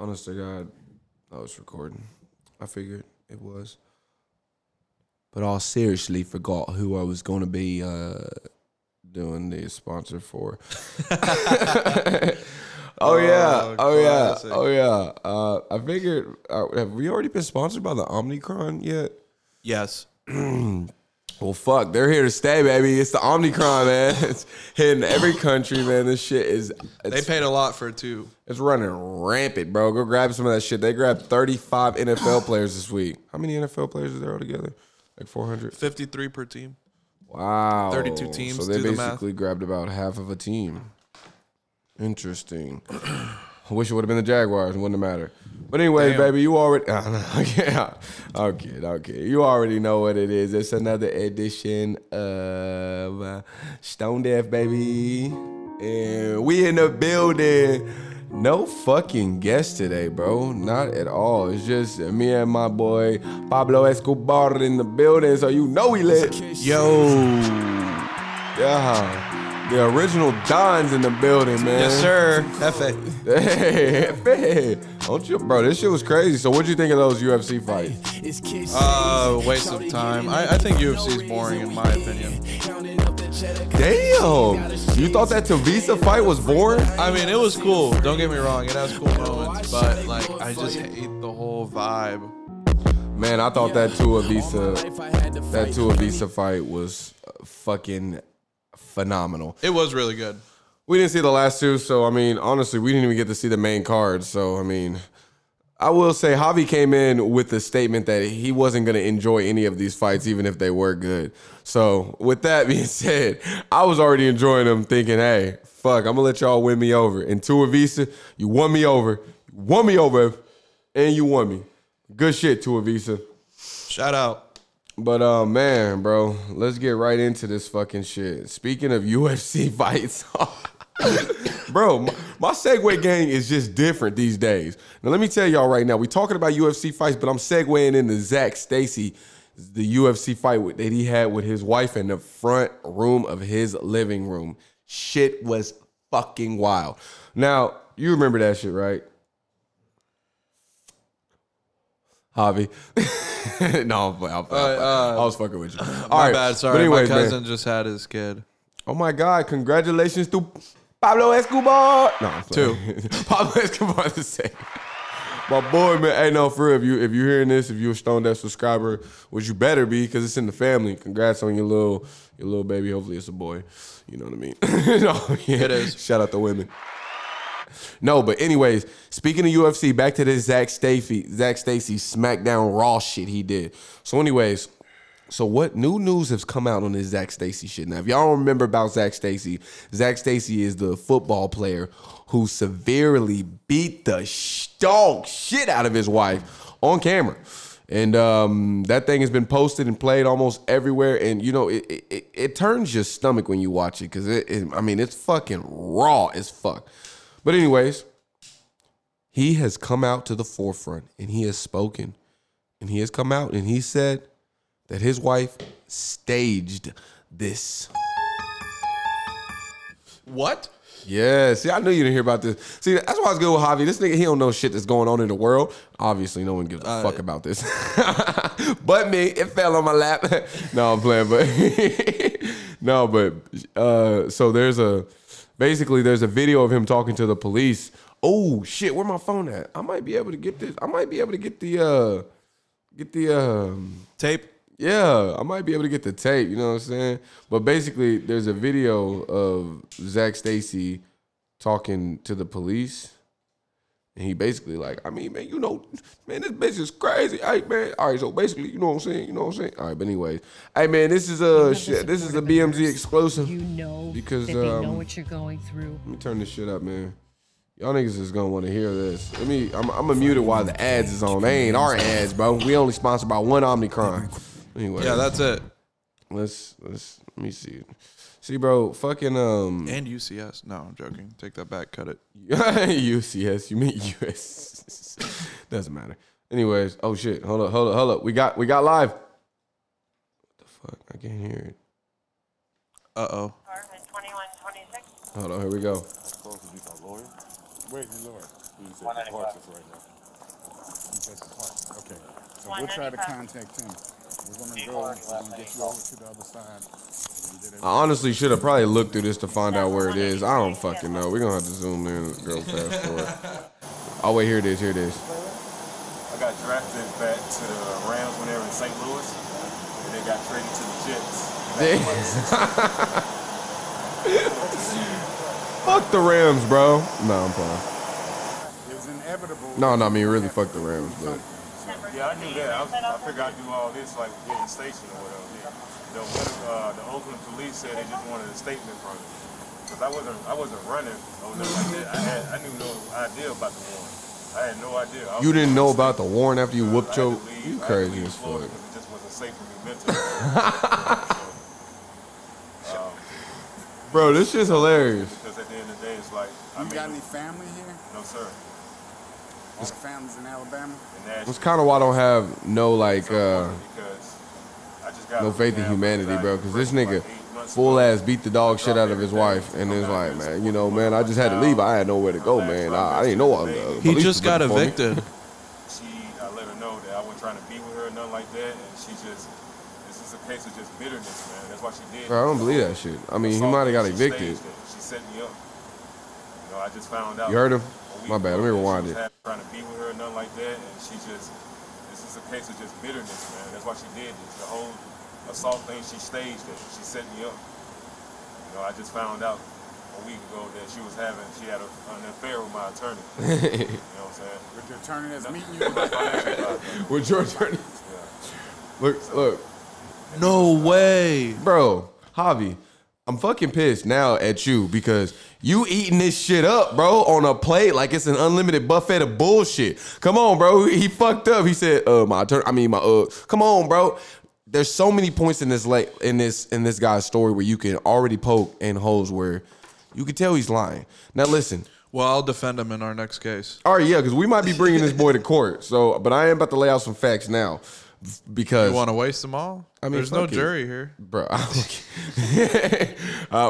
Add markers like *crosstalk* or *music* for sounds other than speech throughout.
honest to God, I was recording. I figured it was. But I seriously forgot who I was going to be uh, doing the sponsor for. *laughs* oh yeah, Oh, oh yeah, oh yeah. Uh, I figured. Uh, have we already been sponsored by the Omnicron yet? Yes. *clears throat* Well, fuck, they're here to stay, baby. It's the Omnicron, man. *laughs* It's hitting every country, man. This shit is. They paid a lot for it too. it's running rampant, bro. Go grab some of that shit. They grabbed 35 NFL players this week. How many NFL players is there altogether? Like 400. 53 per team. Wow. 32 teams, So they do the basically grabbed about half of a team. Interesting. *clears throat* I wish it would have been the Jaguars. It wouldn't have mattered. But anyways, Damn. baby, you already. *laughs* yeah, I'm kidding. I'm kidding. You already know what it is. It's another edition of uh, Stone Deaf, baby. And we in the building. No fucking guest today, bro. Not at all. It's just me and my boy Pablo Escobar in the building, so you know we lit. Yo. Yeah. The original Don's in the building, man. Yes, sir. Hefe. *laughs* Hey, hey, don't you, bro? This shit was crazy. So, what'd you think of those UFC fights? Uh, waste of time. I, I think UFC is boring in my opinion. Damn, you thought that Tuivasa fight was boring? I mean, it was cool. Don't get me wrong. It has cool moments, but like, I just hate the whole vibe. Man, I thought that Tuivasa, that Tuivasa fight was fucking phenomenal. It was really good. We didn't see the last two, so I mean, honestly, we didn't even get to see the main card. So I mean, I will say Javi came in with the statement that he wasn't going to enjoy any of these fights, even if they were good. So with that *laughs* being said, I was already enjoying them, thinking, "Hey, fuck, I'm gonna let y'all win me over." And Tuivasa, you won me over, you won me over, and you won me. Good shit, Tuivasa. Shout out. But uh man, bro, let's get right into this fucking shit. Speaking of *laughs* UFC fights, *laughs* bro, my, my segue gang is just different these days. Now let me tell y'all right now, we talking about UFC fights, but I'm segueing into Zac Stacy, the UFC fight with, that he had with his wife in the front room of his living room. Shit was fucking wild. Now you remember that shit, right? Javi. *laughs* no, I'm, I'm, uh, I was fucking with you. All My right, bad. Sorry. anyways, my man. cousin just had his kid. Oh my God! Congratulations to Pablo Escobar. No, Two. *laughs* Pablo Escobar the same. My boy, man. Hey, no, for real. If you if you're hearing this, if you're a Stone Deaf subscriber, which you better be, because it's in the family. Congrats on your little your little baby. Hopefully, it's a boy. You know what I mean? *laughs* no, yeah. It is. Shout out to women. No, but anyways, speaking of UFC, back to this Zac Stacy, Zac Stacy SmackDown Raw shit he did. So, anyways, so what new news has come out on this Zac Stacy shit? Now, if y'all remember about Zac Stacy, Zac Stacy is the football player who severely beat the dog shit out of his wife on camera. And um, that thing has been posted and played almost everywhere. And you know, it it, it, it turns your stomach when you watch it because it, it, I mean, it's fucking raw as fuck. But anyways, he has come out to the forefront and he has spoken, and he has come out and he said that his wife staged this. What? Yeah, see, I knew you didn't hear about this. See, that's why I was good with Javi. This nigga, he don't know shit that's going on in the world. Obviously, no one gives a fuck about this. *laughs* but me, it fell on my lap. *laughs* no, I'm playing, but *laughs* no, but uh, so there's a basically there's a video of him talking to the police. Oh shit, where my phone at? I might be able to get this. I might be able to get the uh get the um Tape. yeah, I might be able to get the tape, you know what I'm saying? But basically, there's a video of Zac Stacy talking to the police. And he basically like, I mean, man, you know, man, this bitch is crazy. Hey, man. All right, so basically, you know what I'm saying? You know what I'm saying? All right, but anyways. Hey, man, this is a shit. This is a TMZ exclusive. You know Because, that they know um, what you're going through. Let me turn this shit up, man. Y'all niggas is gonna want to hear this. Let me. I'm, I'm gonna mute it while the ads is on. They ain't our ads, bro. We only sponsored by one Omnicron. Anyway, Yeah, that's it. let's let's let me see. See, bro, fucking um And UCS. No, I'm joking. Take that back. Cut it. *laughs* UCS. You mean US? *laughs* Doesn't matter. Anyways, oh shit. Hold up, hold up, hold up. We got we got live. What the fuck? I can't hear it. Uh oh. Apartment 2126. Hold on, here we go. supposed to be my lawyer? Where's your lawyer? He's at departures right now. He's at the park. Okay. So we'll try to contact him. We're gonna go, we're gonna get you over to the other side. I honestly should have probably looked through this to find out where it is. I don't fucking know. We're gonna have to zoom in and go fast forward. Oh wait, here it is. Here it is. I got drafted back to the Rams when they were in St. Louis, and they got traded to the Jets. *laughs* Fuck the Rams, bro. No, I'm playing. It was inevitable. No, no, I mean really fuck the Rams, but Yeah, I knew that. I, I figured I'd do all this like getting stationed or whatever. Yeah. The, uh, the Oakland police said they just wanted a statement from me. Because I wasn't, I wasn't running or nothing like that. I, had, I knew no idea about the warrant. I had no idea. I you didn't know gonna about the warrant after you whooped I your. You I had to crazy as fuck. It just wasn't safe for me mentally. *laughs* um, Bro, this shit's hilarious. because at the end of the day, it's like, I You mean, got any family here? no sir. All the families in Alabama? And that's That's kind of why I don't have no like uh because I just got no faith in humanity, bro. Cause this nigga full ass beat the dog shit out of his wife, and it's like, man, you know, man, I just had to leave. I had nowhere to go, man. I, I didn't know. I, uh, He police just got looking for me. evicted. *laughs* She, I let her know that I wasn't trying to be with her or nothing like that, and she just, this is a case of just bitterness, man. That's why she did. Bro, I don't believe that shit. I mean, he might have got evicted. She set me up. You know, I just found out. You heard him? My bad. Let me rewind it. Trying to be with her or nothing like that, and she just, this is a case of just bitterness, man. That's why she did this. The whole assault thing, she staged it. She set me up. You know, I just found out a week ago that she was having, she had a, an affair with my attorney. *laughs* you know what I'm saying? With your attorney that's meeting you? *laughs* Financial. With your attorney. Yeah. Look, look, No way. bro, Javi, I'm fucking pissed now at you because you eating this shit up, bro, on a plate like it's an unlimited buffet of bullshit. Come on, bro. He fucked up. He said, "Uh, my turn. I mean, my uh." Come on, bro. There's so many points in this like in this in this guy's story where you can already poke in holes where you can tell he's lying. Now listen. Well, I'll defend him in our next case. All right, yeah, because we might be bringing this boy to court. So, but I am about to lay out some facts now because You want to waste them all? I mean, there's no it. jury here. bro. *laughs* uh,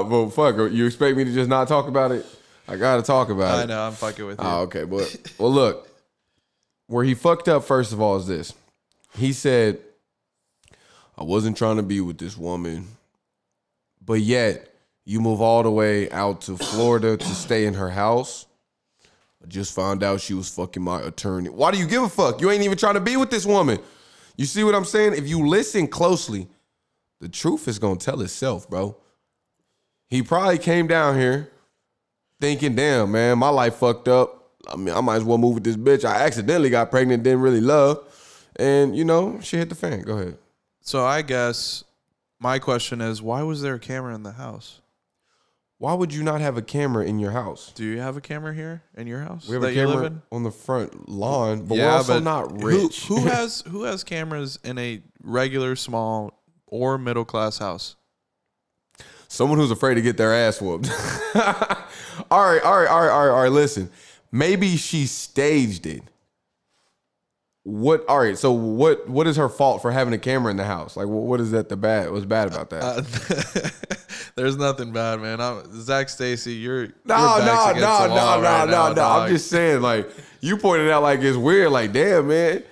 but fuck, you expect me to just not talk about it? I gotta talk about I it. I know. I'm fucking with you. Oh, okay, but well, look, where he fucked up first of all is this. He said, "I wasn't trying to be with this woman, but yet you move all the way out to Florida to stay in her house." I just found out she was fucking my attorney. Why do you give a fuck? You ain't even trying to be with this woman. You see what I'm saying? If you listen closely, the truth is gonna tell itself, bro. He probably came down here thinking, damn, man, my life fucked up. I mean, I might as well move with this bitch. I accidentally got pregnant, didn't really love. And, you know, she hit the fan. Go ahead. So I guess my question is, why was there a camera in the house? Why would you not have a camera in your house? Do you have a camera here in your house We have that a you live camera in? on the front lawn, but we're also not who- rich. Who, *laughs* has who has cameras in a regular, small, or middle class house? Someone who's afraid to get their ass whooped. *laughs* all right, all right, all right, all right, all right. Listen, maybe she staged it. What? All right. So what? What is her fault for having a camera in the house? Like, what, is that? The bad? What's bad about that? Uh, *laughs* there's nothing bad, man. I'm, Zac Stacy, you're No, no, no, no, no, no, no. I'm just saying, like, you pointed out like it's weird. Like, damn, man.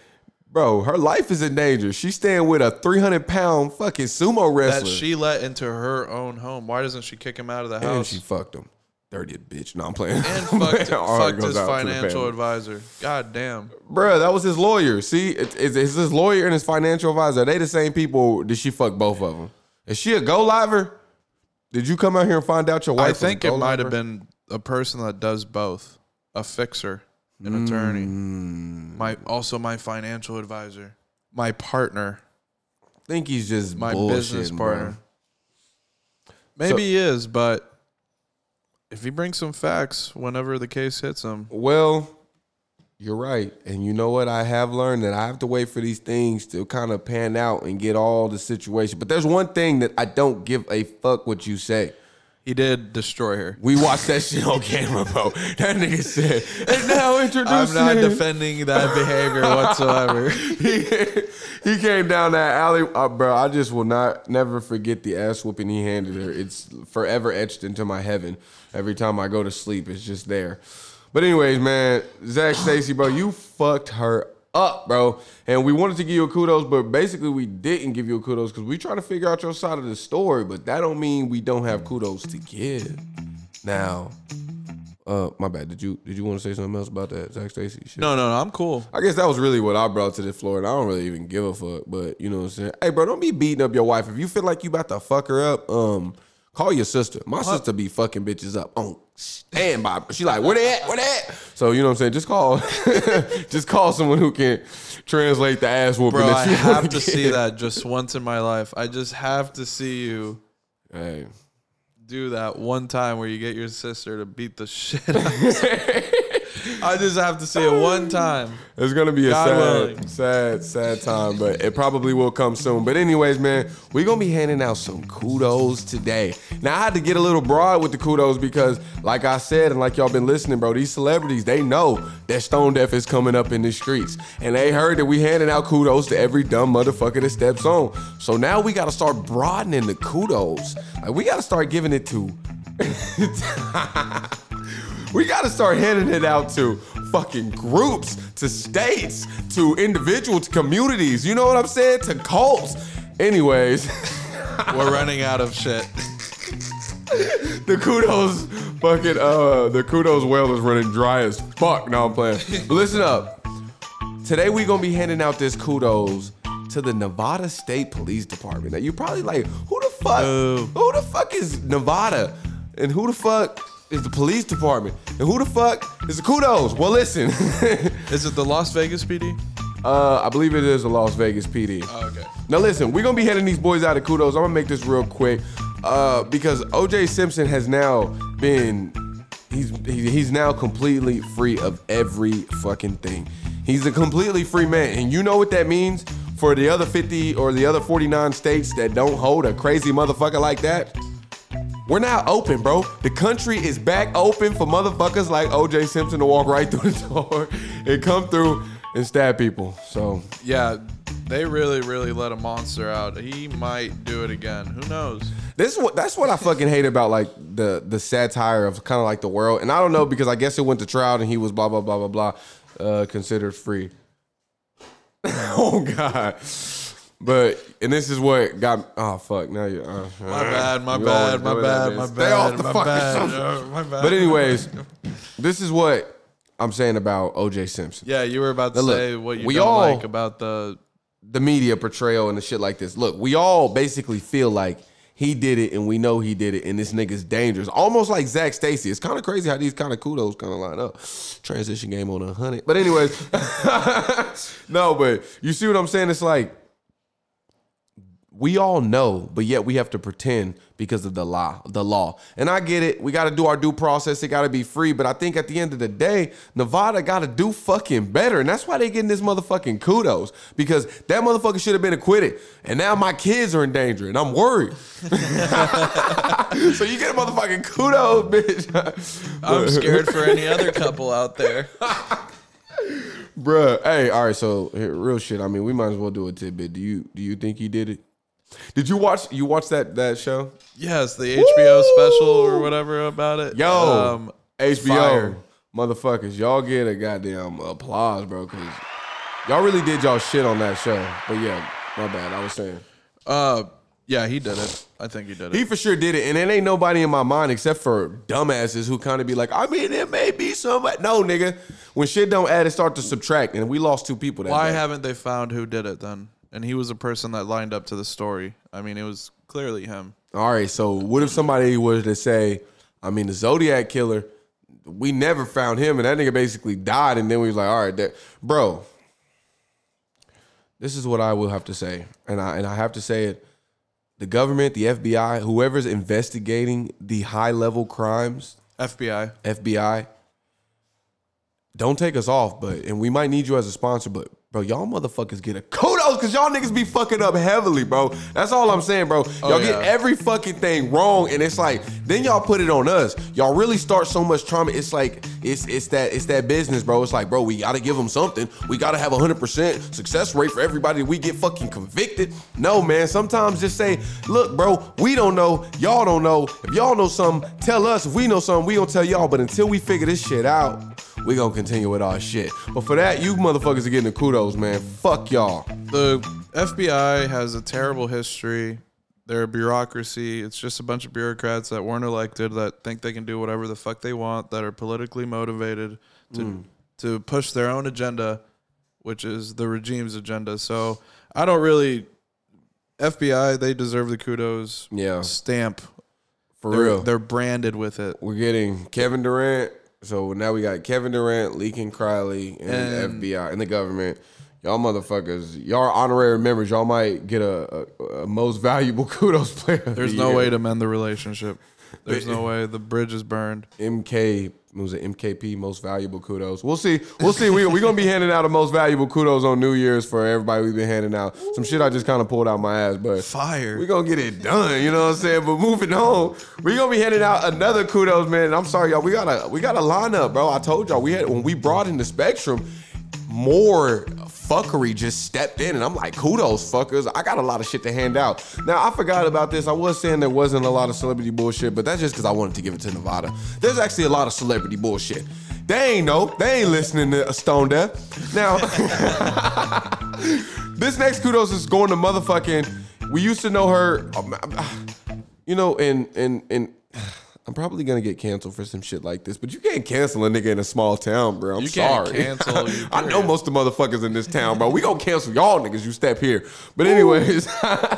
Bro, her life is in danger. She's staying with a 300 pound fucking sumo wrestler. that she let into her own home. Why doesn't she kick him out of the and house? she fucked him. Dirty bitch. No, I'm playing. and fucked. Fucked his out to the financial advisor. God damn. Bruh, that was his lawyer. See, it- it's, it's his lawyer and his financial advisor. Are they the same people? Did she fuck both of them? Is she a go liver? Did you come out here and find out your wife? I think it might have been a person that does both, a fixer, an attorney, Mm. my also my financial advisor, my partner, I think he's just my business partner. Maybe he is, but if he brings some facts whenever the case hits him, Well, you're right. And you know what? I have learned that I have to wait for these things to kind of pan out and get all the situation. But there's one thing that I don't give a fuck what you say. He did destroy her. We watched that shit on camera, bro. That nigga said, and now introducing. I'm not defending that behavior whatsoever. *laughs* he, he came down that alley, uh, bro. I just will not never forget the ass whooping he handed her. It's forever etched into my heaven. Every time I go to sleep, it's just there. But anyways, man, Zac Stacy, bro, you fucked her up, bro. And we wanted to give you a kudos, but basically we didn't give you a kudos because we try to figure out your side of the story. But that don't mean we don't have kudos to give. Now, uh, my bad. Did you did you want to say something else about that Zac Stacy shit? No, no, no. I'm cool. I guess that was really what I brought to the floor, and I don't really even give a fuck. But you know what I'm saying? Hey, bro, don't be beating up your wife. If you feel like you about to fuck her up, um, call your sister. My sister be fucking bitches up on standby. She like, where they at? Where they at? So you know what I'm saying? Just call, *laughs* just call someone who can translate the ass whooping. Bro, that I you wanna have to see that just once in my life. I just have to see you Hey. do that one time where you get your sister to beat the shit out of *laughs* you. I just have to see it one time. It's gonna be a God sad, willing. sad, sad time, but it probably will come soon. But anyways, man, we're gonna be handing out some kudos today. Now I had to get a little broad with the kudos because, like I said, and like y'all been listening, bro, these celebrities they know that Stone Deaf is coming up in the streets, and they heard that we handing out kudos to every dumb motherfucker that steps on. So now we gotta start broadening the kudos. Like we gotta start giving it to. *laughs* *laughs* We gotta start handing it out to fucking groups, to states, to individuals, to communities. You know what I'm saying? To cults. Anyways, *laughs* We're running out of shit. the kudos fucking uh the kudos well is running dry as fuck. No, I'm playing. But listen up. Today we gonna be handing out this kudos to the Nevada State Police Department. Now you probably like, who the fuck? Who the fuck is Nevada? And who the fuck is the police department? And who the fuck is the kudos? Well, listen. *laughs* Is it the Las Vegas PD? Uh, I believe it is the Las Vegas PD. Oh, okay. Now listen, we're gonna be heading these boys out of kudos. I'm gonna make this real quick, uh, because OJ Simpson has now been he's he's now completely free of every fucking thing. He's a completely free man, and you know what that means for the other 50 or the other 49 states that don't hold a crazy motherfucker like that. We're now open, bro. The country is back open for motherfuckers like OJ Simpson to walk right through the door and come through and stab people. So Yeah, they really, really let a monster out. He might do it again. Who knows? This is what that's what I fucking hate about like the the satire of kind of like the world. And I don't know because I guess it went to trial and he was blah blah blah blah blah uh considered free. *laughs* oh god. But and this is what got oh fuck now you uh, My bad, my you bad, my bad, my man. Stay off bad, the my fucking bad, uh, my bad. But anyways, *laughs* this is what I'm saying about OJ Simpson. Yeah, you were about to Now, look, say what you we don't all- like about the. the media portrayal and the shit like this. Look, we all basically feel like he did it and we know he did it and this nigga's dangerous. Almost like Zac Stacy. It's kind of crazy how these kind of kudos kind of line up. Transition game on a hundred. But anyways, *laughs* no, but you see what I'm saying? It's like we all know, but yet we have to pretend because of the law, the law. And I get it. We got to do our due process. It got to be free. But I think at the end of the day, Nevada got to do fucking better. And that's why they getting this motherfucking kudos because that motherfucker should have been acquitted. And now my kids are in danger and I'm worried. *laughs* so you get a motherfucking kudos, bitch. I'm scared for any other couple out there. *laughs* Bruh, hey, all right. So here, real shit. I mean, we might as well do a tidbit. Do you do you think he did it? Did you watch you watch that that show? Yes, the HBO special or whatever about it. Yo, Um, HBO, fire. motherfuckers, y'all get a goddamn applause, bro, because y'all really did y'all shit on that show. But yeah, my bad. I was saying uh, yeah, he did it. I think he did it. he for sure did it, and it ain't nobody in my mind except for dumbasses who kind of be like, I mean, it may be somebody. No, nigga, when shit don't add, it start to subtract, and we lost two people. That Why day. haven't they found who did it then? And he was a person that lined up to the story. I mean, it was clearly him. All right, so what if somebody was to say, I mean, the Zodiac killer, we never found him, and that nigga basically died, and then we was like, all right, that, bro. This is what I will have to say, and I and I have to say it. The government, the FBI, whoever's investigating the high level crimes, FBI. FBI, don't take us off, but and we might need you as a sponsor, but bro, y'all motherfuckers get a kudos because y'all niggas be fucking up heavily, bro. That's all I'm saying, bro. Oh, y'all Oh, get every fucking thing wrong, and it's like then y'all put it on us. Y'all really start so much trauma. It's like it's it's that it's that business, bro. It's like, bro, we gotta give them something. We gotta have a hundred percent success rate for everybody. We get fucking convicted. No, man. Sometimes just say, look, bro, we don't know. Y'all don't know. If y'all know something, tell us. If we know something, we gonna tell y'all. But until we figure this shit out, we gonna continue with our shit. But for that, you motherfuckers are getting the kudos, man. Fuck y'all. The FBI has a terrible history. Their bureaucracy, it's just a bunch of bureaucrats that weren't elected that think they can do whatever the fuck they want, that are politically motivated to hmm. to push their own agenda, which is the regime's agenda. So I don't really FBI, they deserve the kudos. Yeah. Stamp. For They're, real. they're branded with it. We're getting Kevin Durant. So now we got Kevin Durant, Leakin Criley, and, And- FBI and the government. Y'all motherfuckers, y'all are honorary members. Y'all might get a, a, a most valuable *laughs* kudos player. There's the no year. way to mend the relationship. There's no *laughs* way. The bridge is burned. MK was it MKP most valuable kudos. We'll see. We'll see. We we gonna be handing out a most valuable kudos on New Year's for everybody we've been handing out. Some shit I just kind of pulled out my ass, but Fire. We're gonna get it done. You know what I'm saying? But moving on, we're gonna be handing out another kudos, man. And I'm sorry, y'all. We got a we got a lineup, bro. I told y'all we had when we brought in the spectrum, more fuckery just stepped in, and I'm like, kudos, fuckers. I got a lot of shit to hand out. Now I forgot about this. I was saying there wasn't a lot of celebrity bullshit, but that's just because I wanted to give it to Nevada. There's actually a lot of celebrity bullshit. They ain't know. They ain't listening to Stone Deaf. Now, *laughs* this next kudos is going to motherfucking. We used to know her. um, *sighs* You know, and and and I'm probably gonna get canceled for some shit like this, but you can't cancel a nigga in a small town, bro. I'm You sorry. cancel *laughs* I know most of the motherfuckers in this town, bro. We gonna cancel y'all niggas. You step here. But anyways,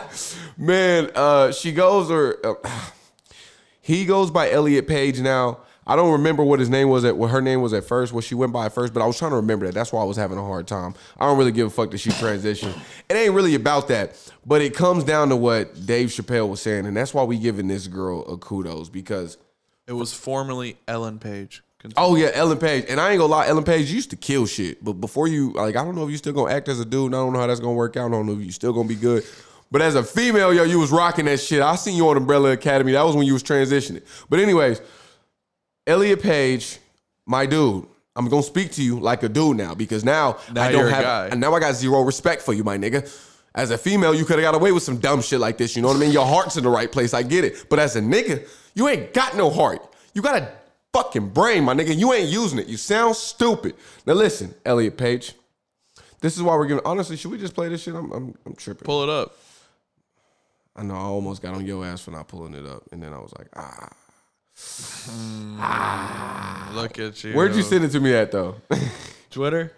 *laughs* man, uh, she goes or uh, *sighs* he goes by Elliot Page now. I don't remember what his name was at what her name was at first, what she went by at first, but I was trying to remember that. That's why I was having a hard time. I don't really give a fuck that she transitioned. It ain't really about that, but it comes down to what Dave Chappelle was saying, and that's why we giving this girl a kudos because It was formerly Ellen Page. Continue. Oh yeah, Ellen Page. And I ain't gonna lie, Ellen Page used to kill shit. But before you like, I don't know if you still gonna act as a dude. and I don't know how that's gonna work out. I don't know if you still gonna be good. But as a female, yo, you was rocking that shit. I seen you on Umbrella Academy. That was when you was transitioning. But anyways, Elliot Page, my dude. I'm gonna speak to you like a dude now because now, Now I don't have now I got zero respect for you, my nigga. As a female, you could have got away with some dumb shit like this. You know what I mean? Your heart's in the right place. I get it. But as a nigga, you ain't got no heart. You got a fucking brain, my nigga. You ain't using it. You sound stupid. Now listen, Elliot Page. This is why we're giving. Honestly, should we just play this shit? I'm, I'm, I'm tripping. Pull it up. I know I almost got on your ass for not pulling it up, and then I was like, ah. Look at you. Where'd you send it to me at though? *laughs* Twitter?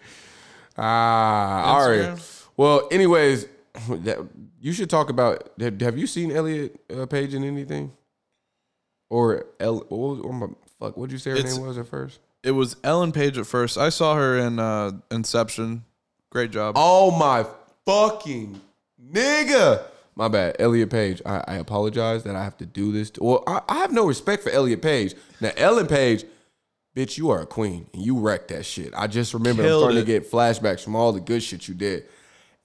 Ah, all right. Well, anyways, that, you should talk about. Have, have you seen Elliot uh, Page in anything? Or El? What was, oh my, fuck? What'd you say her It's- name was at first? It was Ellen Page at first. I saw her in uh, Inception. Great job. Oh my fucking nigga! My bad, Elliot Page. I, I apologize that I have to do this. To, well, I, I have no respect for Elliot Page. Now, Ellen Page, bitch, you are a queen and you wrecked that shit. I just remember I'm Killed starting it. to get flashbacks from all the good shit you did.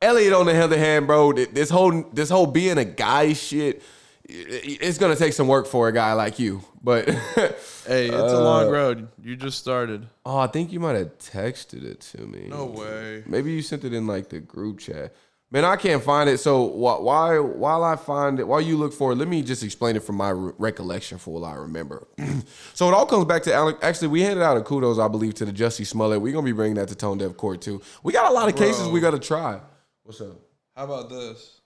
Elliot, on the other hand, bro, this whole this whole being a guy shit, it's gonna take some work for a guy like you. But *laughs* hey, it's a long uh, road. You just started. oh, I think you might have texted it to me. No way. Maybe you sent it in like the group chat. Man, I can't find it. So wh- why while I find it, while you look for it, let me just explain it from my re- recollection for what I remember. *clears throat* so it all comes back to Alec. Actually, we handed out a kudos, I believe, to the Jussie Smollett. We're gonna be bringing that to Tone Dev Court too. We got a lot of cases we got to try. What's up? How about this?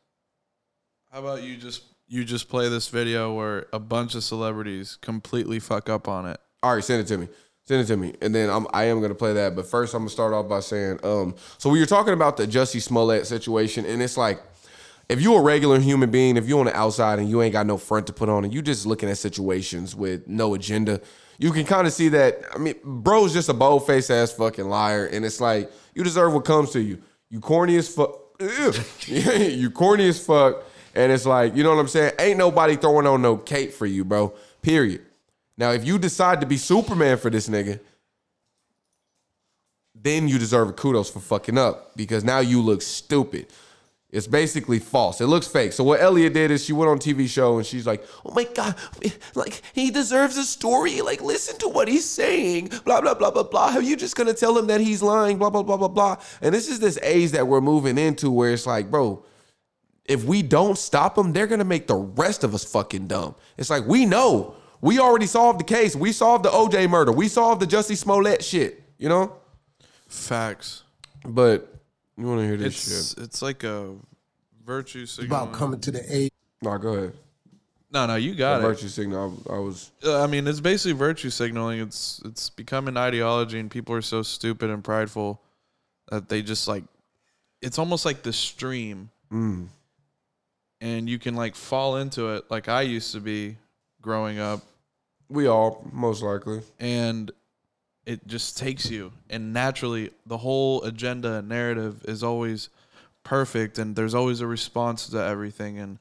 How about you just you just play this video where a bunch of celebrities completely fuck up on it? All right, send it to me. Send it to me, and then I'm I am gonna play that. But first, I'm gonna start off by saying, um, so we were talking about the Jussie Smollett situation, and it's like, if you're a regular human being, if you're on the outside and you ain't got no front to put on, and you just looking at situations with no agenda, you can kind of see that. I mean, bro's just a bold face ass fucking liar, and it's like you deserve what comes to you. You corny as fuck. *laughs* you corny as fuck, and it's like you know what I'm saying. Ain't nobody throwing on no cape for you, bro. Period. Now, if you decide to be Superman for this nigga, then you deserve kudos for fucking up because now you look stupid. It's basically false. It looks fake. So what Elliot did is she went on TV show and she's like, "Oh my god, like he deserves a story. Like listen to what he's saying. Blah blah blah blah blah. Are you just gonna tell him that he's lying? Blah blah blah blah blah." And this is this age that we're moving into where it's like, bro, if we don't stop them, they're gonna make the rest of us fucking dumb. It's like we know. We already solved the case. We solved the OJ murder. We solved the Jussie Smollett shit. You know? Facts. But you want to hear this It's shit? it's like a virtue signal. about coming to the aid No, go ahead. No, no, you got it. Virtue signal. I, I was. Uh, I mean, it's basically virtue signaling. It's it's become an ideology, and people are so stupid and prideful that they just like. It's almost like the stream, Mm. and you can like fall into it, like I used to be growing up, We all most likely. and it just takes you. And naturally, the whole agenda and narrative is always perfect, and there's always a response to everything. And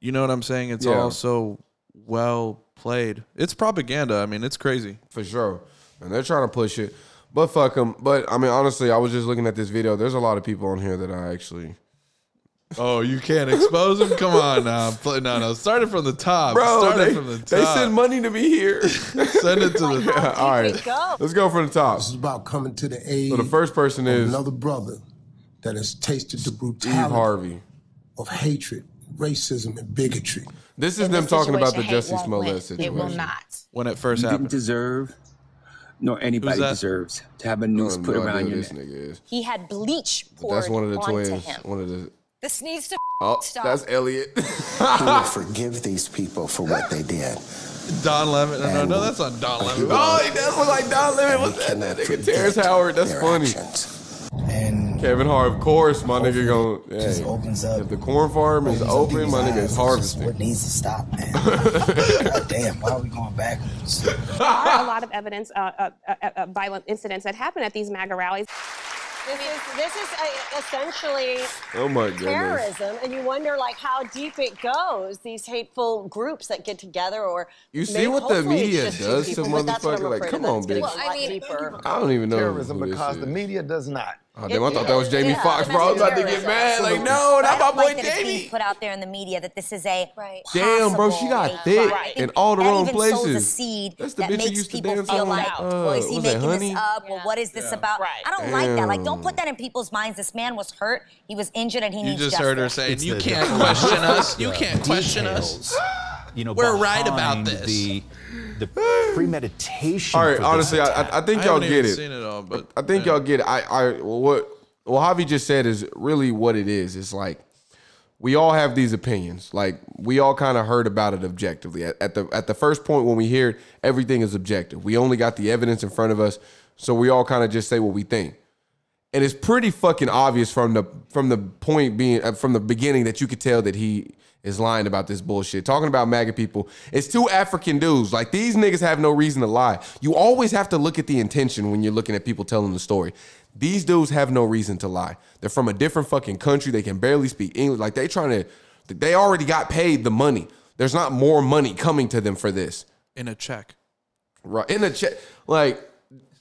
you know what I'm saying? It's Yeah. all so well played. It's propaganda. I mean, it's crazy. For sure. And they're trying to push it. But fuck them. But I mean, honestly, I was just looking at this video. There's a lot of people on here that I actually. Oh, you can't expose him? Come on now. Play- No, no. Start it from the top. Bro, Start they, it from the top. they send money to be here. *laughs* Send it to the *laughs* All right. Let's go from the top. This is about coming to the aid So the first person of is another brother that has tasted the Steve brutality Harvey. of hatred, racism, and bigotry. This is In them this talking about the situation, hate Jussie won't Smollett win. situation. It will not. when it first You didn't happened. deserve, nor anybody that? deserves, to have a I noose have put no idea around who your this neck. nigga is. He had bleach poured that's one of the onto twins. him. One of the. This needs to Oh, stop. that's Elliot. *laughs* He will forgive these people for what they did. Don Lemon. No, no, no, that's not Don Lemon. oh, he does look like Don Lemon. What's that? That nigga Terrence Howard. That's funny. actions. and Kevin Hart, of course, my nigga going. just opens up. if the corn farm is open, my nigga is harvesting. What needs to stop, man? *laughs* God damn, why are we going backwards? There are a lot of evidence, uh, uh, uh, uh, violent incidents that happen at these MAGA rallies. This is this is uh, essentially Oh my goodness. terrorism, and you wonder like how deep it goes. These hateful groups that get together, or You see what the media does to people, but that's what I'm motherfucker? Like, come on, that it's bitch. gonna go a lot deeper. I don't even know terrorism who this because the media does not. Oh, damn, I thought that was Jamie yeah, Foxx, bro. I was about to get mad. Like, no, I not my boy like that it's being Jamie. put out there in the media that this is a Right. Damn, bro, she got possible thick hate crime. in all the that wrong even sows a places. seed That's the that bitch who makes used to people dance feel on, like, uh, well, is he was that making Honey? this up? Well, what is this about? Right. I don't like that. Like, don't put that in people's minds. This man was hurt. He was injured, and he You needs just justice. heard her saying, It's "You the- can't *laughs* question us. You can't question us." You know, We're right about behind this. The, the premeditation. All right, for honestly, I. I, I think I y'all haven't get it. seen it all, but I think yeah. y'all get it. I, I, what, what Javi just said is really what it is. It's like we all have these opinions. Like we all kind of heard about it objectively. At, at the at the first point when we hear it, everything is objective. We only got the evidence in front of us, so we all kind of just say what we think. And it's pretty fucking obvious from the from the point being uh, from the beginning that you could tell that he is lying about this bullshit. Talking about MAGA people, it's two African dudes. Like these niggas have no reason to lie. You always have to look at the intention when you're looking at people telling the story. These dudes have no reason to lie. They're from a different fucking country. They can barely speak English. Like they trying to, they already got paid the money. There's not more money coming to them for this. in a check. Right in a check. like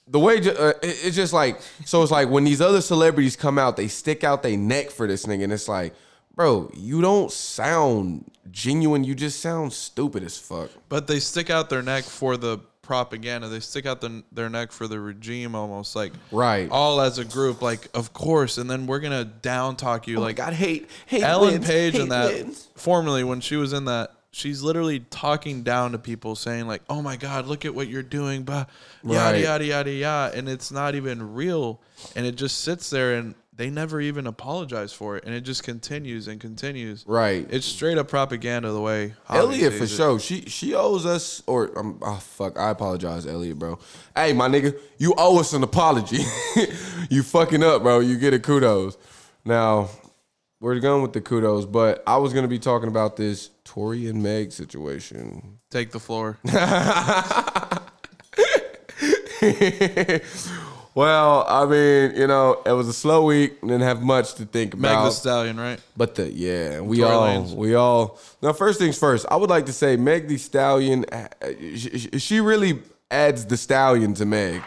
the way uh, it's just like so. It's like when these other celebrities come out, they stick out their neck for this nigga, and it's like, bro, you don't sound genuine. You just sound stupid as fuck. But they stick out their neck for the propaganda. They stick out the, their neck for the regime, almost like Right. all as a group. Like, of course. And then we're gonna down talk you. Oh like, God, hate- hate Ellen wins, Page hate in that wins. formerly when she was in that. She's literally talking down to people, saying like, "Oh my God, look at what you're doing," bah, yada Right. yada yada yada, and it's not even real, and it just sits there, and they never even apologize for it, and it just continues and continues. Right. It's straight up propaganda the way Elliot for it. sure. She she owes us or um, oh fuck. I apologize, Elliot, bro. Hey, my nigga, you owe us an apology. *laughs* you fucking up, bro. You get a kudos. Now we're going with the kudos, but I was gonna be talking about this Tory and Meg situation. Take the floor. *laughs* well, I mean, you know, it was a slow week. Didn't have much to think about. Meg the Stallion, right? But the yeah, we Tory all Lanez. we all now. First things first, I would like to say Meg the Stallion. uh, She, she really adds the stallion to Meg.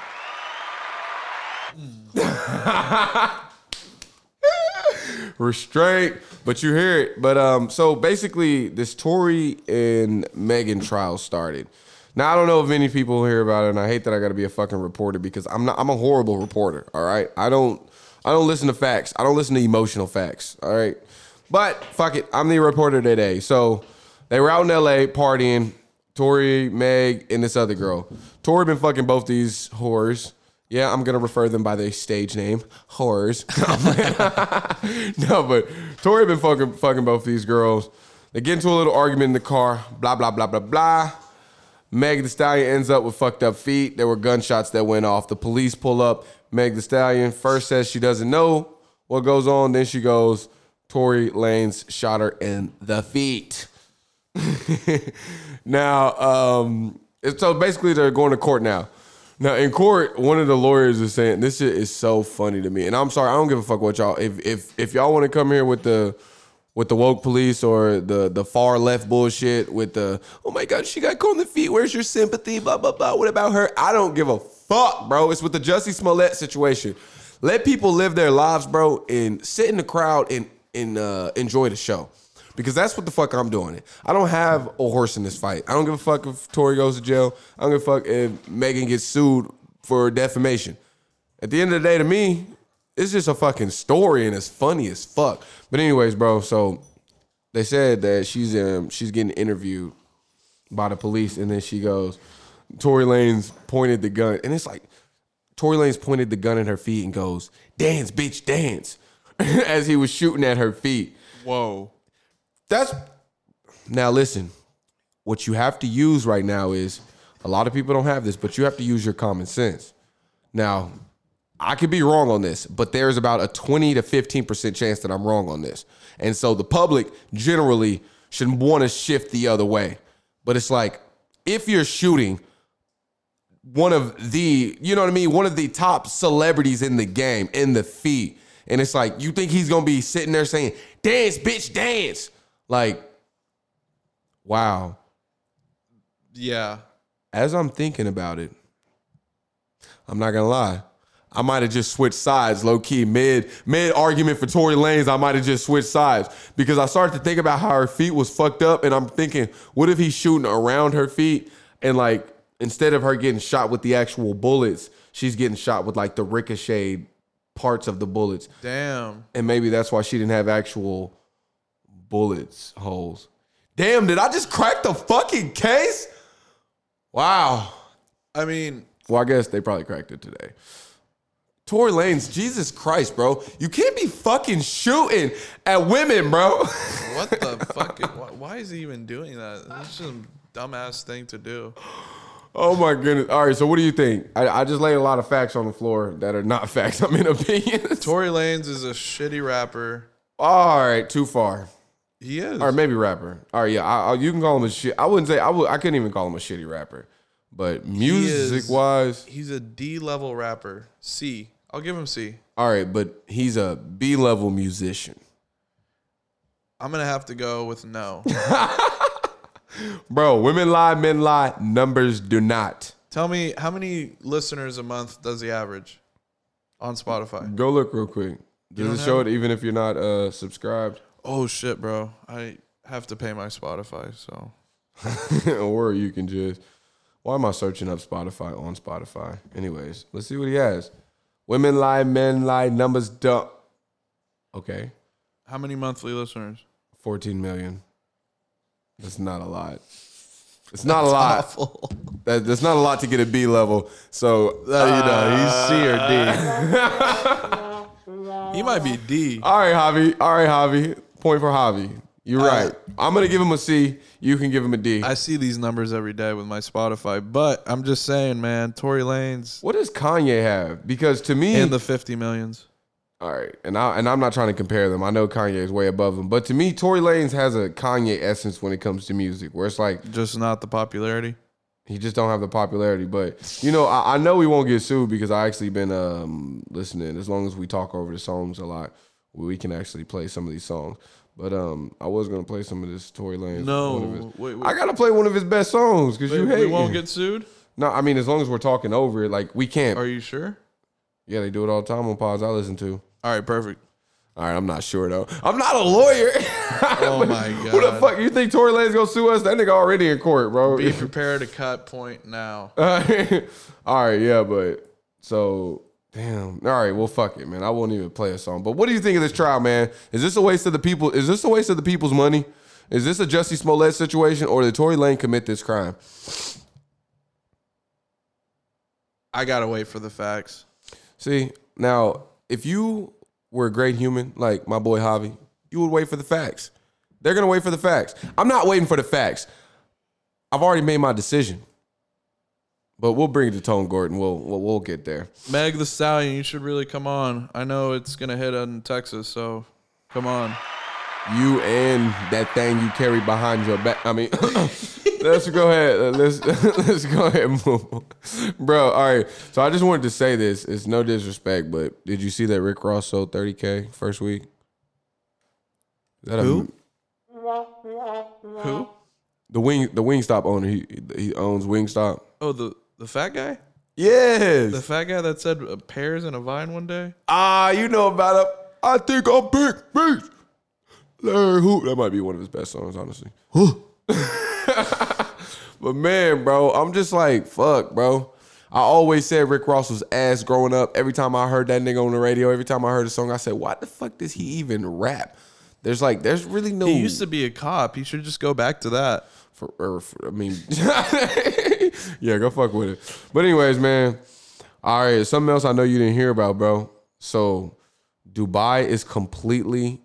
*laughs* Restraint, but you hear it. But um, so basically, this Tory and Megan trial started. Now I don't know if many people hear about it, and I hate that I got to be a fucking reporter because I'm not. I'm a horrible reporter. All right, I don't. I don't listen to facts. I don't listen to emotional facts. All right, but fuck it, I'm the reporter today. So they were out in L.A. partying. Tory, Meg, and this other girl. Tory been fucking both these whores. Yeah, I'm gonna refer them by their stage name, horrors. *laughs* *laughs* no, but Tory been fucking fucking both these girls. They get into a little argument in the car. Blah blah blah blah blah. Meg the Stallion ends up with fucked up feet. There were gunshots that went off. The police pull up. Meg the Stallion first says she doesn't know what goes on. Then she goes, Tory Lanez shot her in the feet. *laughs* now, um, so basically they're going to court now. Now in court, one of the lawyers is saying this shit is so funny to me, and I'm sorry, I don't give a fuck what y'all. If if if y'all want to come here with the with the woke police or the the far left bullshit with the oh my god she got caught in the feet, where's your sympathy? Blah blah blah. What about her? I don't give a fuck, bro. It's with the Jussie Smollett situation. Let people live their lives, bro, and sit in the crowd and and uh, enjoy the show. Because that's what the fuck I'm doing. It. I don't have a horse in this fight. I don't give a fuck if Tory goes to jail. I don't give a fuck if Megan gets sued for defamation. At the end of the day, to me, it's just a fucking story and it's funny as fuck. But anyways, bro, so they said that she's um she's getting interviewed by the police, and then she goes, Tory Lanez pointed the gun, and it's like Tory Lanez pointed the gun at her feet and goes, "Dance, bitch, dance," *laughs* as he was shooting at her feet. Whoa. That's now listen. What you have to use right now is a lot of people don't have this, but you have to use your common sense. Now, I could be wrong on this, but there's about a 20 to 15% chance that I'm wrong on this. And so the public generally should want to shift the other way. But it's like if you're shooting one of the, you know what I mean, one of the top celebrities in the game in the feet, and it's like you think he's gonna be sitting there saying, "Dance, bitch, dance," like, wow. Yeah. As I'm thinking about it, I'm not gonna lie. I might have just switched sides, low key, mid mid argument for Tory Lanez. I might have just switched sides because I started to think about how her feet was fucked up, and I'm thinking, what if he's shooting around her feet and like instead of her getting shot with the actual bullets, she's getting shot with like the ricocheted parts of the bullets, Damn. and maybe that's why she didn't have actual bullets holes. Damn, did I just crack the fucking case? Wow. I mean, Well, I guess they probably cracked it today. Tory Lanez, Jesus Christ, bro. You can't be fucking shooting at women, bro. what the *laughs* fuck? why, why is he even doing that? That's just a dumbass thing to do. oh my goodness. All right, so what do you think? I, I just laid a lot of facts on the floor that are not *laughs* facts. I'm in opinions. Tory Lanez is a shitty rapper. All right, too far. He is. Or maybe rapper. All right, yeah, I, I, you can call him a shit. I wouldn't say I would. I couldn't even call him a shitty rapper. But He music wise, he's a D level rapper. C. I'll give him C. all right, but he's a B level musician. I'm gonna have to go with no. *laughs* *laughs* Bro, women lie, men lie, numbers do not. Tell me how many listeners a month does he average on Spotify? Go look real quick. Does it show it even if you're not uh subscribed? Oh shit, bro! I have to pay my Spotify, so *laughs* or you can just why am I searching up Spotify on Spotify? Anyways, let's see what he has. Women lie, men lie, numbers don't. Okay. how many monthly listeners? 14 million. That's not a lot. It's not a lot. Awful. That, that's not a lot to get a B level. So Uh, you know, he's C or D. *laughs* he might be D. All right, Javi. All right, Javi. Point for Javi. You're right. I'm gonna give him a C. You can give him a D. I see these numbers every day with my Spotify, but I'm just saying, man, Tory Lanez what does Kanye have? Because to me, and the 50 millions. all right, and I and I'm not trying to compare them. I know Kanye is way above him, but to me, Tory Lanez has a Kanye essence when it comes to music, where it's like Just not the popularity. he just don't have the popularity. But you know, I, I know we won't get sued because I actually been um, listening. As long as we talk over the songs a lot, we can actually play some of these songs. But um, I was gonna play some of this Tory Lanez. No, his- wait, wait. I gotta play one of his best songs because you hate. we won't get sued. No, I mean as long as we're talking over it, like we can't. Are you sure? Yeah, they do it all the time on pods I listen to. All right, perfect. All right, I'm not sure though. I'm not a lawyer. *laughs* Oh my god. Who the fuck you think Tory Lanez gonna sue us? That nigga already in court, bro. Be *laughs* prepared to cut point now. all right, yeah, but so damn. All right, well, fuck it, man. I won't even play a song. But what do you think of this trial, man? Is this a waste of the people? Is this a waste of the people's money? Is this a Jussie Smollett situation, or did Tory Lane commit this crime? I gotta wait for the facts. See, now if you were a great human like my boy Javi, you would wait for the facts. They're gonna wait for the facts. I'm not waiting for the facts. I've already made my decision. But we'll bring it to Tone Gordon. We'll we'll, we'll get there. Meg the Stallion, you should really come on. I know it's gonna hit in Texas, so come on. You and that thing you carry behind your back. I mean, *coughs* let's go ahead. Uh, let's *laughs* let's go ahead and move, bro. All right. So I just wanted to say this. It's no disrespect, but did you see that Rick Ross sold 30k first week? Is that a- Who? Who? the wing the Wingstop owner. He he owns Wingstop. Oh, the the fat guy? Yes. The fat guy that said uh, pears in a vine one day? Ah, you know about it. I think I'm Big Meech. Larry Hoover. That might be one of his best songs, honestly. *laughs* but man, bro, I'm just like, fuck, bro. I always said Rick Ross was ass growing up. Every time I heard that nigga on the radio, every time I heard a song, I said, why the fuck does he even rap? There's like, there's really no. He used to be a cop. He should just go back to that. For, or for- I mean, *laughs* *laughs* *laughs* yeah, go fuck with it. But anyways, man. All right, something else I know you didn't hear about, bro. So, Dubai is completely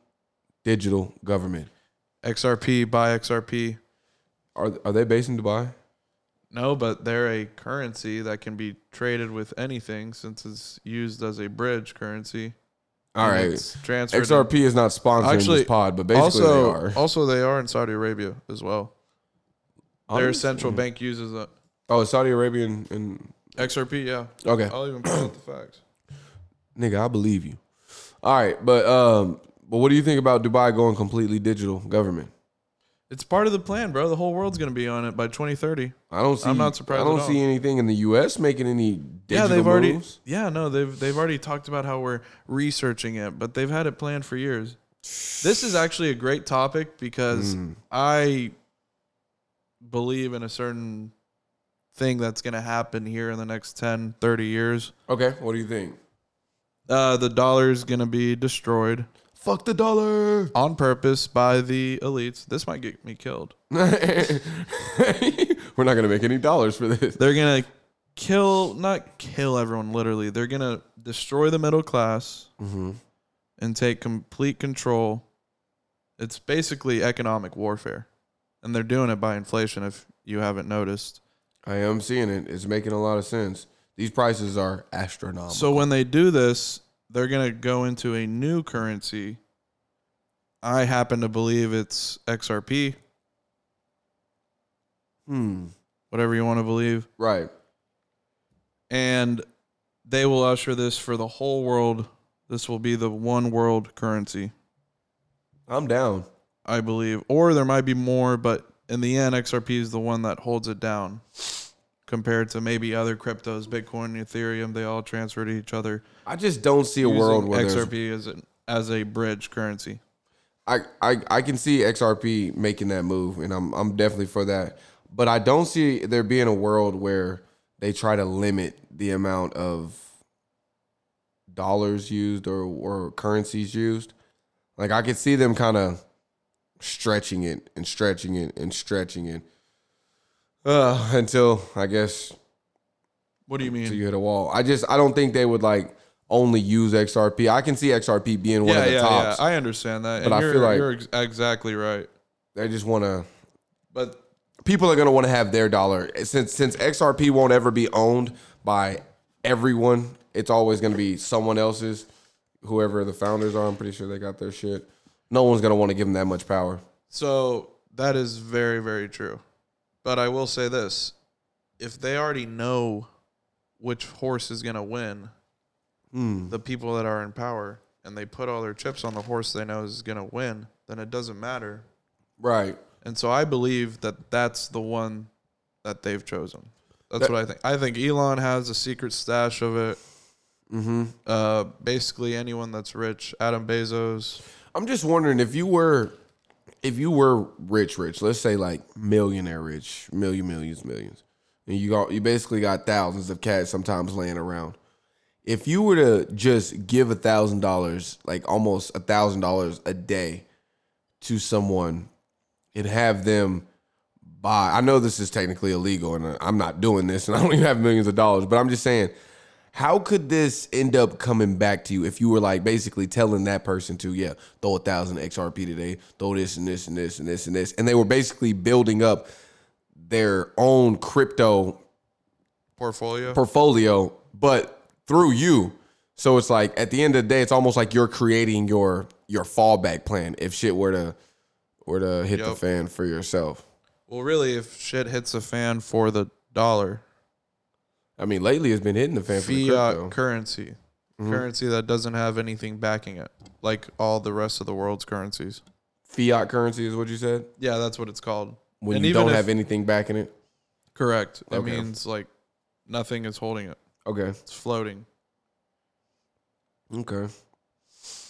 digital government. XRP, buy XRP. Are are they based in Dubai? No, but they're a currency that can be traded with anything since it's used as a bridge currency. All right. transferred. XRP is not sponsoring Actually, this pod, but basically also, they are. Also, they are in Saudi Arabia as well. Their central bank uses that. Oh, Saudi Arabian and, XRP, yeah. Okay. I'll even pull out the facts. *clears throat* nigga, I believe you. All right, but um, but what do you think about Dubai going completely digital government? It's part of the plan, bro. The whole world's gonna be on it by 2030. I don't see. I'm not surprised. I don't see anything in the U.S. making any digital Yeah, they've already. Yeah, no, they've they've already talked about how we're researching it, but they've had it planned for years. This is actually a great topic because Mm. I believe in a certain thing that's going to happen here in the next 10, 30 years. Okay, what do you think? Uh, the dollar is going to be destroyed Fuck the dollar. on purpose by the elites. This might get me killed. *laughs* We're not gonna make any dollars for this. They're going to kill, not kill everyone literally, they're going to destroy the middle class Mm-hmm. and take complete control. It's basically economic warfare. And they're doing it by inflation if you haven't noticed. I am seeing it. It's making a lot of sense. These prices are astronomical. So when they do this, they're going to go into a new currency. I happen to believe it's XRP, hmm. whatever you want to believe. Right. And they will usher this for the whole world. This will be the one world currency, I'm down. I believe. Or there might be more, but in the end, XRP is the one that holds it down compared to maybe other cryptos, Bitcoin, Ethereum. They all transfer to each other. I just don't see a world where XRP as, an, as a bridge currency. I, I I can see XRP making that move, and I'm I'm definitely for that. But I don't see there being a world where they try to limit the amount of dollars used or or currencies used. Like I could see them kind of stretching it and stretching it and stretching it uh, until I guess What do you mean? until you hit a wall. I just I don't think they would like only use XRP. I can see XRP being one yeah, of the yeah, tops. yeah. I understand that. But and I you're, feel like- you're ex- exactly right. They just want to. But People are gonna want to have their dollar since since XRP won't ever be owned by everyone. It's always gonna be someone else's. Whoever the founders are, I'm pretty sure they got their shit. No one's gonna want to give him that much power. so that is very, very true. But I will say this: if they already know which horse is going to win, Hmm. the people that are in power, and they put all their chips on the horse they know is going to win, then it doesn't matter. Right. And so I believe that that's the one that they've chosen. That's That- what I think. I think Elon has a secret stash of it. Mm-hmm. Uh, basically, anyone that's rich, Adam Bezos. I'm just wondering if you were, if you were rich, rich. Let's say like millionaire rich, million, millions, millions, and you got you basically got thousands of cats sometimes laying around. If you were to just give a thousand dollars, like almost a thousand dollars a day, to someone, and have them buy. I know this is technically illegal, and I'm not doing this, and I don't even have millions of dollars. But I'm just saying, how could this end up coming back to you if you were like basically telling that person to yeah throw a thousand XRP today, throw this and this and this and this and this, and they were basically building up their own crypto Portfolio. portfolio, but through you. So it's like at the end of the day, it's almost like you're creating your your fallback plan if shit were to were to hit the fan for yourself. well, really, if shit hits a fan for the dollar, I mean, lately it's been hitting the fan fiat currency, Mhm. currency that doesn't have anything backing it, like all the rest of the world's currencies. Fiat currency is what you said. Yeah, that's what it's called. When And you don't if- have anything backing it. Correct. That Okay. means like nothing is holding it. Okay. It's floating. Okay.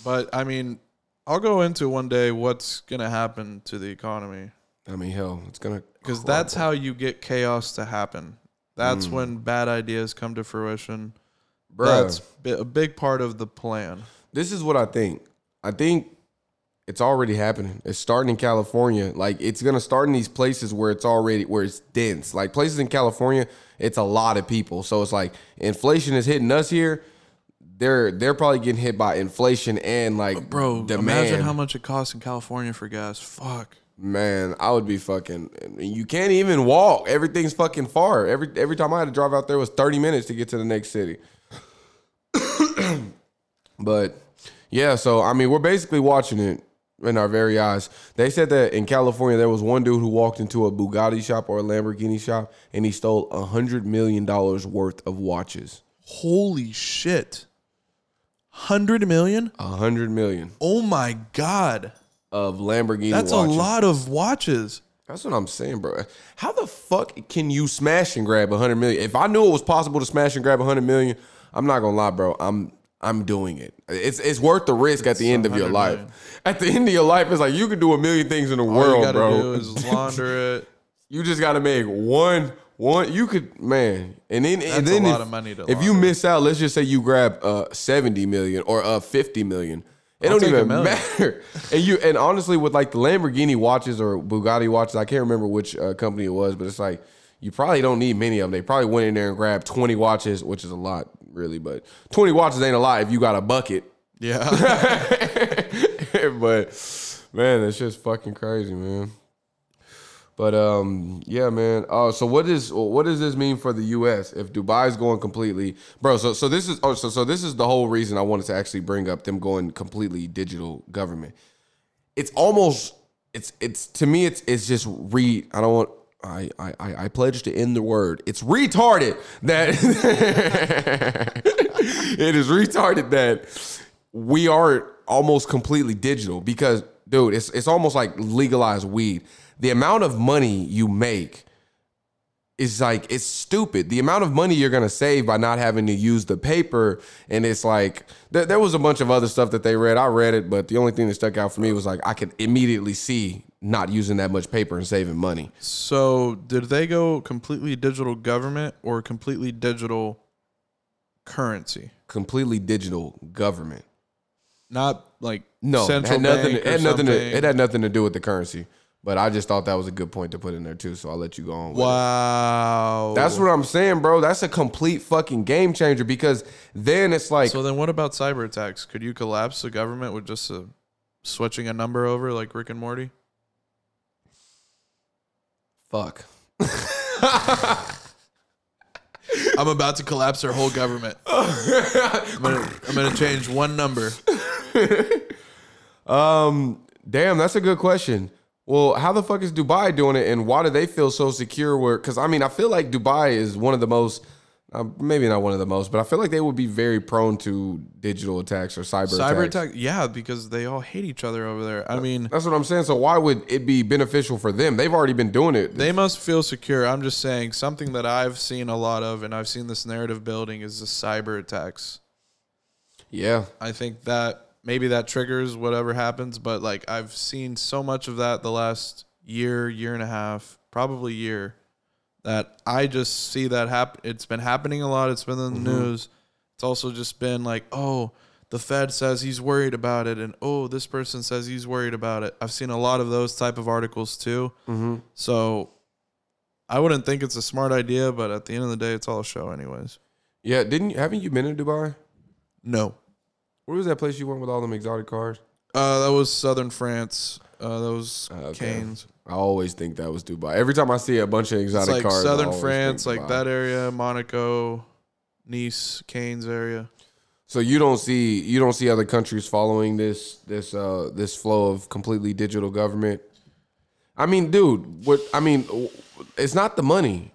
But I mean, I'll go into one day what's gonna happen to the economy I mean, hell, it's gonna because that's how you get chaos to happen. That's Mm. when bad ideas come to fruition. Bruh. That's a big part of the plan. This is what I think. I think it's already happening. It's starting in California. Like it's gonna start in these places where it's already where it's dense. Like places in California, it's a lot of people. So it's like inflation is hitting us here. They're they're probably getting hit by inflation and like Bro, demand. imagine how much it costs in California for gas. Fuck. Man, I would be fucking. You can't even walk. Everything's fucking far. Every every time I had to drive out there was thirty minutes to get to the next city. *coughs* but yeah, so I mean, we're basically watching it in our very eyes. They said that in California there was one dude who walked into a Bugatti shop or a Lamborghini shop and he stole a hundred million dollars worth of watches. Holy shit. 100 million? A hundred million Oh my god. Of Lamborghini. That's watches. a lot of watches. That's what I'm saying, bro. How the fuck can you smash and grab hundred million? If I knew it was possible to smash and grab hundred million, I'm not gonna lie, bro. I'm I'm doing it. It's it's worth the risk at the end of your 100 life. million. *laughs* At the end of your life, it's like you can do a million things in the All world, you gotta bro. do is launder it. *laughs* you just gotta make one one. You could man, and then and That's a then lot if, of money to if you miss out, let's just say you grab uh seventy million or uh fifty million. It I'll don't even matter. *laughs* And you and honestly, with like the Lamborghini watches or Bugatti watches, I can't remember which uh, company it was, but it's like you probably don't need many of them. They probably went in there and grabbed twenty watches, which is a lot, really. But twenty watches ain't a lot if you got a bucket. Yeah. *laughs* but man, it's just fucking crazy, man. But um, yeah, man. Uh, so what is what does this mean for the U.S. if Dubai is going completely, bro? So so this is oh so so this is the whole reason I wanted to actually bring up them going completely digital government. It's almost it's it's to me it's it's just re. I don't want. I, I, I pledge to end the word. It's retarded that *laughs* it is retarded that we are almost completely digital because dude, it's it's almost like legalized weed. The amount of money you make is like it's stupid. The amount of money you're gonna save by not having to use the paper, and it's like there, there was a bunch of other stuff that they read. I read it, but the only thing that stuck out for me was like I could immediately see not using that much paper and saving money. So, did they go completely digital government or completely digital currency? Completely digital government. Not like No, central had nothing. bank it or had nothing. To, it had nothing to do with the currency. But I just thought that was a good point to put in there too. So I'll let you go on. With it. Wow. That's what I'm saying, bro. That's a complete fucking game changer because then it's like So then, what about cyber attacks? Could you collapse the government with just a, switching a number over like Rick and Morty? fuck. *laughs* I'm about to collapse our whole government. *laughs* I'm gonna, I'm gonna change one number. *laughs* Um, damn, that's a good question. Well, how the fuck is Dubai doing it, and why do they feel so secure? Where, because I mean, I feel like Dubai is one of the most, uh, maybe not one of the most, but I feel like they would be very prone to digital attacks or cyber, Cyber attacks. attack, yeah, because they all hate each other over there. I mean, That's what I'm saying. So why would it be beneficial for them? They've already been doing it. they must feel secure. I'm just saying something that I've seen a lot of, and I've seen this narrative building is the cyber attacks. yeah, I think that maybe that triggers whatever happens, but like I've seen so much of that the last year, year and a half, probably year, that I just see that happen. It's been happening a lot. It's been in the Mhm. news. It's also just been like, oh, the Fed says he's worried about it, and oh, this person says he's worried about it. I've seen a lot of those type of articles too. Mhm. So I wouldn't think it's a smart idea, but at the end of the day, it's all a show, anyways. Yeah, didn't you, haven't you been in Dubai? No. Where was that place you went with all them exotic cars? Uh, that was southern France. Uh, that was Okay. Cannes. I always think that was Dubai. Every time I see a bunch of It's exotic like cars, I southern always France, think like Dubai. that area, Monaco, Nice, Cannes area. So you don't see you don't see other countries following this this uh this flow of completely digital government. I mean, dude, what I mean, it's not the money.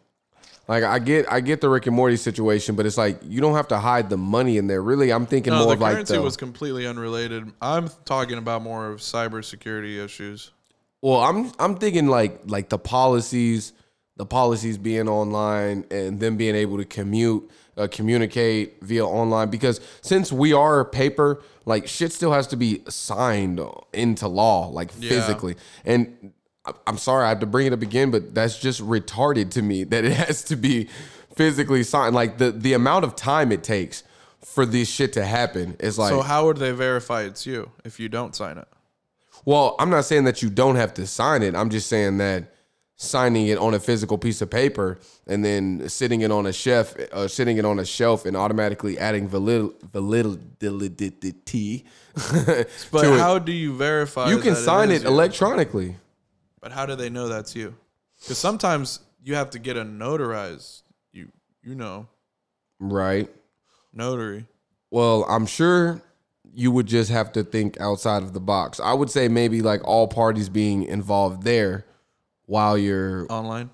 Like I get I get the Rick and Morty situation, but it's like you don't have to hide the money in there. Really, I'm thinking No, more the of like currency was completely unrelated. I'm talking about more of cybersecurity issues. Well, I'm I'm thinking like like the policies, the policies being online and them being able to commute, uh, communicate via online. Because since we are paper, like shit still has to be signed into law, like Yeah. physically. And I'm sorry I have to bring it up again, but that's just retarded to me that it *laughs* has to be physically signed. Like the the amount of time it takes for this shit to happen is like. so how would they verify it's you if you don't sign it? Well, I'm not saying that you don't have to sign it. I'm just saying that signing it on a physical piece of paper and then sitting it on a chef, uh, sitting it on a shelf, and automatically adding valid, validity. *laughs* But it. how do you verify? you can sign it you? electronically. But how do they know that's you? Because sometimes you have to get a notarized. You you know Right. notary. Well, I'm sure you would just have to think outside of the box. I would say maybe like all parties being involved there while you're online.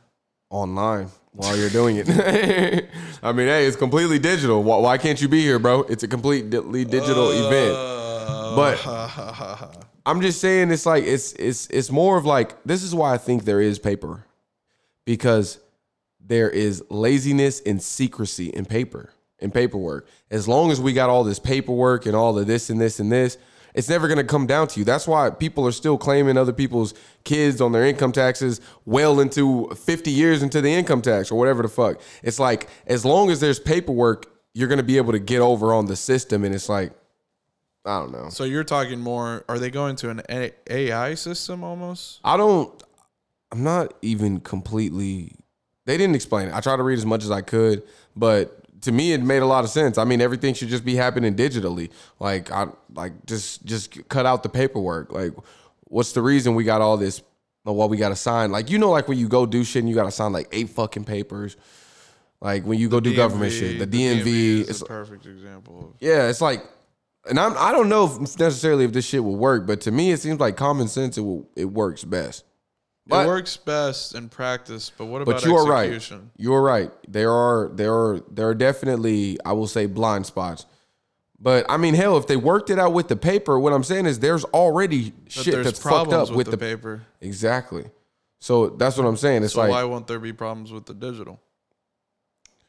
Online while you're doing it. *laughs* I mean, hey, it's completely digital. Why, why can't you be here, bro? It's a completely digital event. But *laughs* I'm just saying it's like it's it's it's more of like this is why I think there is paper. Because there is laziness and secrecy in paper, in paperwork. As long as we got all this paperwork and all of this and this and this, it's never going to come down to you. That's why people are still claiming other people's kids on their income taxes well into 50 years into the income tax or whatever the fuck. It's like as long as there's paperwork, you're going to be able to get over on the system and it's like I don't know. So you're talking more. Are they going to an A- AI system almost? I don't. I'm not even completely. They didn't explain it. I tried to read as much as I could, but to me, it made a lot of sense. I mean, everything should just be happening digitally. Like I like just just cut out the paperwork. Like, what's the reason we got all this? What we got to sign? Like you know, like when you go do shit and you got to sign like eight fucking papers. Like when you go do government shit, the, DMV. is it's a perfect example. Of, yeah, it's like, and I'm I don't know if necessarily if this shit will work, but to me, it seems like common sense. It will it works best. But- it works best in practice, but what about but you are right. execution? You are right. There are there are there are definitely I will say blind spots. But I mean, hell, if they worked it out with the paper, what I'm saying is there's already But shit there's that's fucked up with with the the, paper. Exactly. So that's what I'm saying. It's so like why won't there be problems with the digital?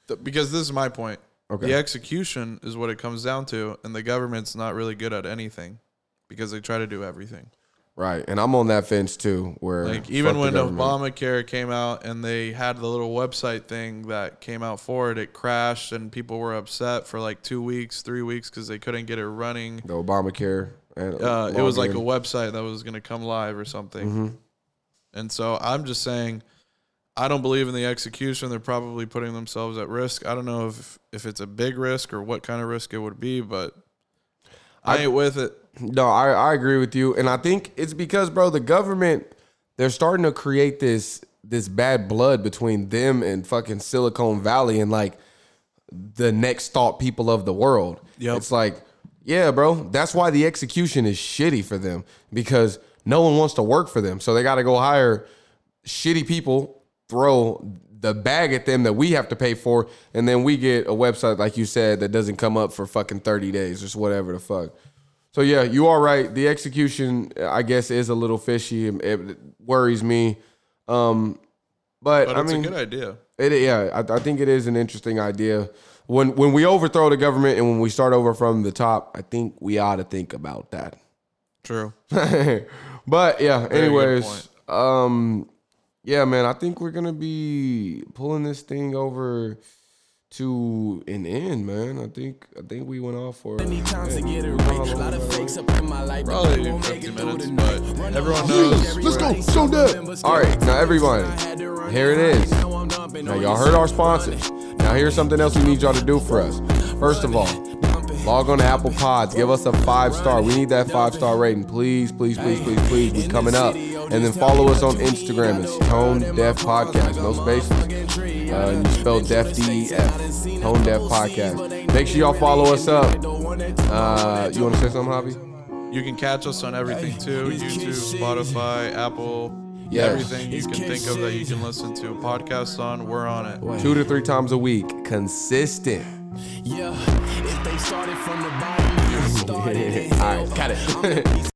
The- because this is my point. Okay. The execution is what it comes down to, and the government's not really good at anything because they try to do everything. right, and I'm on that fence too. Where Like even when. Obamacare came out and they had the little website thing that came out for it, it crashed and people were upset for like two weeks, three weeks because they couldn't get it running. the Obamacare, and Uh, it was like a website that was going to come live or something. Mhm. And so I'm just saying, I don't believe in the execution. They're probably putting themselves at risk. I don't know if if it's a big risk or what kind of risk it would be, but I, I- ain't with it. No, I, I agree with you, and I think it's because, bro, the government they're starting to create this this bad blood between them and fucking Silicon Valley and like the next thought people of the world. Yep. It's like, yeah, bro, that's why the execution is shitty for them because no one wants to work for them, so they got to go hire shitty people, throw the bag at them that we have to pay for, and then we get a website like you said that doesn't come up for fucking thirty days, just whatever the fuck. So yeah, you are right. The execution, I guess, is a little fishy. It worries me. Um, but, But I it's mean, a good idea. It, yeah, I, I think it is an interesting idea. When when we overthrow the government and when we start over from the top, I think we ought to think about that. True. *laughs* but yeah, Very anyways, um, yeah, man, I think we're gonna be pulling this thing over to an end, man. I think I think we went off for. many times to get it right. A lot of fakes up Probably 50 minutes, but everyone knows. Let's go, show that. All right, now everybody. Here it is. Now y'all heard our sponsors. Now here's something else we need y'all to do for us. First of all, log on to Apple Pods. Give us a five star. We need that five star rating. Please, please, please, please, please. We coming up. And then follow us on Instagram. It's Tone Deaf Podcast. No spaces. Uh, you spell Deaf D E F. Tone Deaf Podcast. Make sure y'all follow us up. Uh, you want to say something, Javi? You can catch us on everything too YouTube, Spotify, Apple, Yes. everything you can think of that you can listen to podcasts on. We're on it. Two to three times a week. Consistent. Yeah, if they started from the bottom, you started. *laughs* All right, got it.